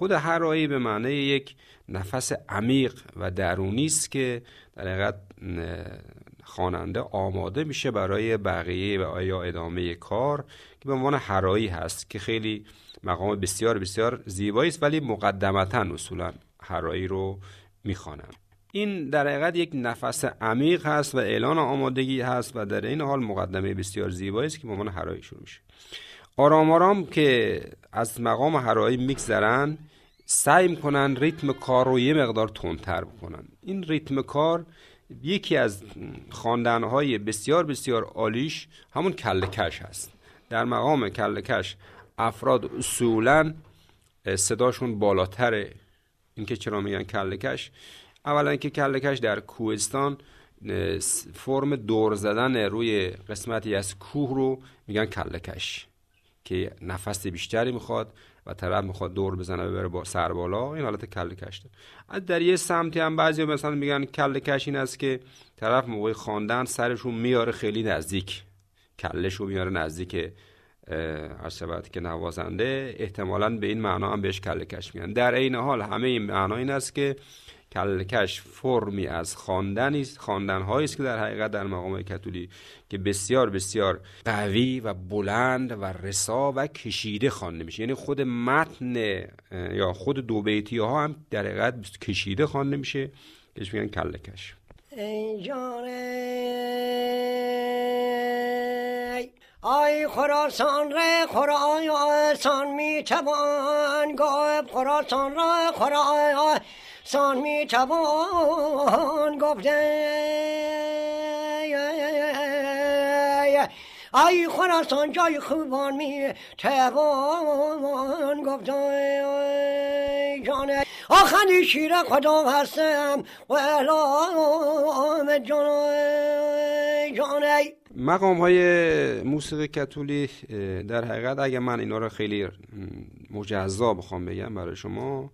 خود هرایی به معنی یک نفس عمیق و درونی است که در حقیقت خواننده آماده میشه برای بقیه و یا ادامه کار که به عنوان هرایی هست که خیلی مقام بسیار بسیار زیبایی است ولی مقدمتا اصولا هرایی رو می‌خوانن این در حقیقت یک نفس عمیق هست و اعلان آمادگی هست و در این حال مقدمه بسیار زیبایی است که به عنوان هرایی شروع میشه. آرام آرام که از مقام هرایی میگذرن سعی می‌کنن ریتم کار رو یه مقدار تندتر بکنن. این ریتم کار یکی از خواندنهای بسیار بسیار عالیش همون کلکش هست. در مقام کلکش افراد اصولا صداشون بالاتره. اینکه چرا میگن کلکش اولا اینکه کلکش در کوهستان فرم دور زدن روی قسمتی از کوه رو میگن کلکش که نفس بیشتری می‌خواد و طرف می‌خواد دور بزنه ببره با سر بالا این حالت کله کش در یه سمتی هم بعضی مثلا میگن کله کش این است که طرف موقع خواندن سرشون میاره خیلی نزدیک. کلش میاره نزدیک هر که نوازنده احتمالا به این معنا هم بهش کله کش میگن. در این حال همه این معنا این است که کلکش فرمی از خواندن است خواندن است که در حقیقت در مقام کتولی که بسیار بسیار قوی و بلند و رسا و کشیده خوانده میشه. یعنی خود متن یا خود دو بیتی ها هم در حقیقت کشیده خوانده میشه. که میگن کلکش. آی خراسان ره خراسان می توان گفت. خراسان ره خراسان سان می توان گفته. ای خراسان جای خوبان می توان گفته. جانه آخری شیر خدا هستم. و الام جانه مقام های موسیقی کتولی در حقیقت اگر من اینا رو خیلی مجزا بخوام بگم برای شما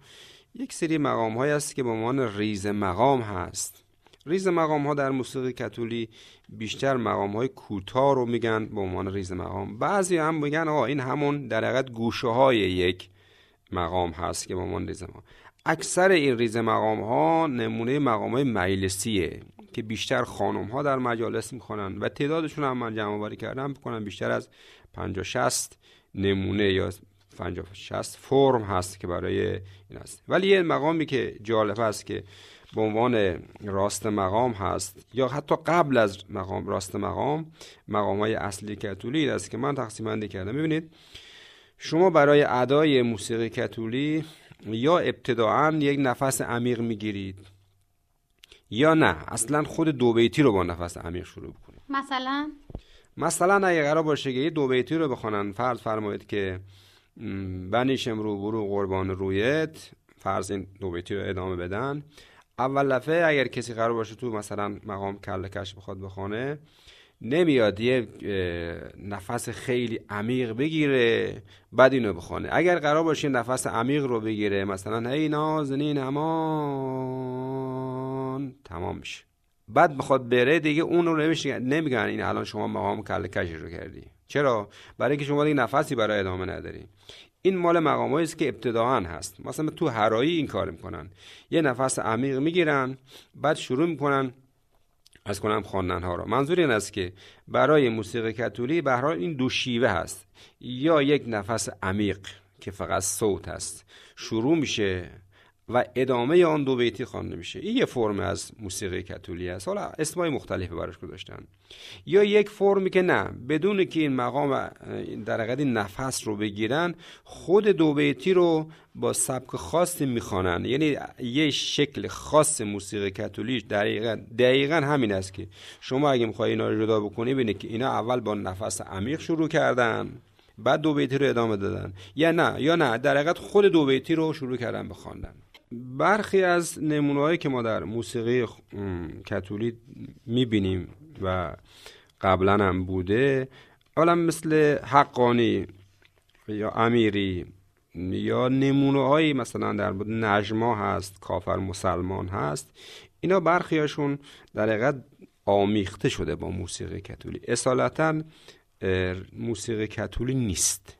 یک سری مقام های است که به عنوان ریز مقام هست. ریز مقام ها در موسیقی کتولی بیشتر مقام های کوتاه رو میگن به عنوان ریز مقام. بعضی هم میگن آقا این همون در حقیقت گوشه های یک مقام هست که به عنوان ریز مقام. اکثر این ریز مقام ها نمونه مقام های مجلسیه که بیشتر خانم ها در مجالس می‌خوانن و تعدادشون هم من جمع کردم بکنن بیشتر از 50 60 نمونه یا 50 60 فرم هست که برای این هست ولی یه مقامی که جالب است که به عنوان راست مقام هست یا حتی قبل از مقام راست مقام مقام های اصلی کتولی است که من تقسیم بندی کردم. ببینید شما برای ادای موسیقی کتولی یا ابتداعا یک نفس عمیق می‌گیرید یا نه. اصلا خود دو بیتی رو با نفس عمیق شروع بکنید. مثلا؟ مثلا اگه قرار باشه که یه دو بیتی رو بخونن فرض فرمایید که بنیشم رو برو قربان رویت. فرض این دو بیتی رو ادامه بدن. اول دفعه اگر کسی قرار باشه تو مثلا مقام کلکش بخواد بخونه نمیاد یه نفس خیلی عمیق بگیره بعد اینو بخونه. اگر قرار باشه نفس عمیق رو بگیره مثلا هی نازنین امان تمام میشه. بعد بخواد بره دیگه اون رو نمیگن این الان شما مقام کلکش رو کردی. چرا؟ برای اینکه شما دیگه نفسی برای ادامه نداری. این مال مقامایی است که ابتداعا هست. مثلا تو هرایی این کار می‌کنن. یه نفس عمیق می‌گیرن بعد شروع می‌کنن از کنم خواندن ها را منظور این است که برای موسیقی کتولی به حال این دو شیوه هست. یا یک نفس عمیق که فقط صوت است شروع میشه و ادامه آن دو بیتی خوانده میشه. این یه فرم از موسیقی کتولی است. حالا اسمای مختلفی براش گذاشتن. یا یک فرمی که نه بدون که این مقام در حقیقت نفس رو بگیرن خود دو بیتی رو با سبک خاصی می‌خوانن. یعنی یه شکل خاص موسیقی کتولی دقیقا, دقیقا همین است که شما اگه می‌خوای اینا رو جدا بکنی ببینید که اینا اول با نفس عمیق شروع کردن بعد دو بیتی رو ادامه دادن. یا نه یا نه در حقیقت خود دو بیتی رو شروع کردن بخواندن برخی از نمونه‌هایی که ما در موسیقی کتولی می‌بینیم و قبلا هم بوده حالا مثل حقانی یا امیری یا نمونه هایی مثلا در بود نجما هست کافر مسلمان هست اینا برخیاشون در حقیقت آمیخته شده با موسیقی کتولی اصالتا موسیقی کتولی نیست.